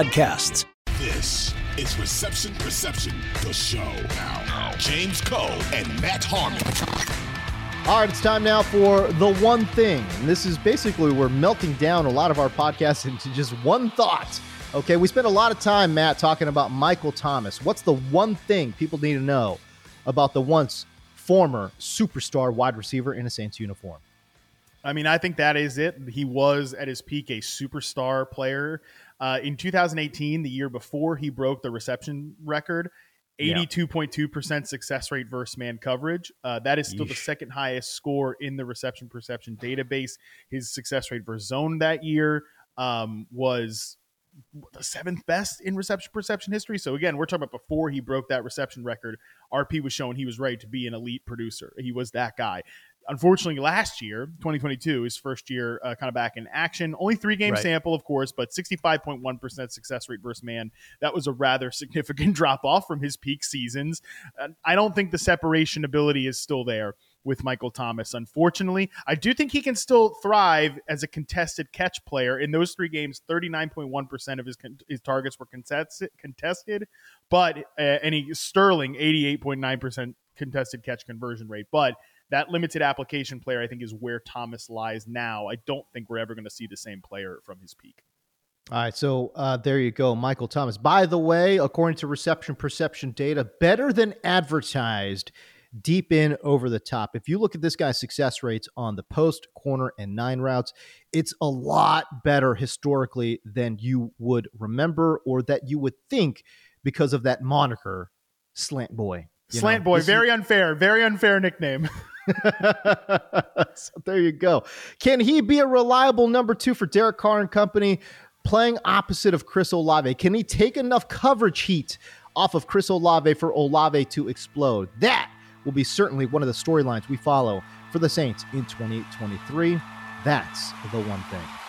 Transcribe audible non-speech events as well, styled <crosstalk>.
podcasts. This is Reception Perception, the show. Now, James Koh and Matt Harmon. All right, it's time now for the one thing. And this is basically we're melting down a lot of our podcasts <laughs> into just one thought. Okay, we spent a lot of time, Matt, talking about Michael Thomas. What's the one thing people need to know about the once former superstar wide receiver in a Saints uniform? I mean, I think that is it. He was at his peak a superstar player. Uh, in 2018, the year before he broke the reception record, 82.2% success rate versus man coverage. Uh, that is still Yeesh. the second highest score in the reception perception database. His success rate versus zone that year um, was the seventh best in reception perception history. So again, we're talking about before he broke that reception record. RP was showing he was ready to be an elite producer. He was that guy unfortunately, last year, 2022, his first year uh, kind of back in action. Only three game right. sample, of course, but 65.1% success rate versus man. That was a rather <laughs> significant drop off from his peak seasons. Uh, I don't think the separation ability is still there with Michael Thomas. Unfortunately, I do think he can still thrive as a contested catch player. In those three games, 39.1% of his, his targets were contested, contested but uh, and he Sterling 88.9% contested catch conversion rate. But that limited application player, I think, is where Thomas lies now. I don't think we're ever going to see the same player from his peak. All right, so uh, there you go, Michael Thomas. By the way, according to reception perception data, better than advertised, deep in over the top. If you look at this guy's success rates on the post, corner, and nine routes, it's a lot better historically than you would remember or that you would think because of that moniker, Slant Boy. You Slant know, Boy, very is- unfair, very unfair nickname. <laughs> so there you go. Can he be a reliable number two for Derek Carr and company playing opposite of Chris Olave? Can he take enough coverage heat off of Chris Olave for Olave to explode? That will be certainly one of the storylines we follow for the Saints in 2023. That's the one thing.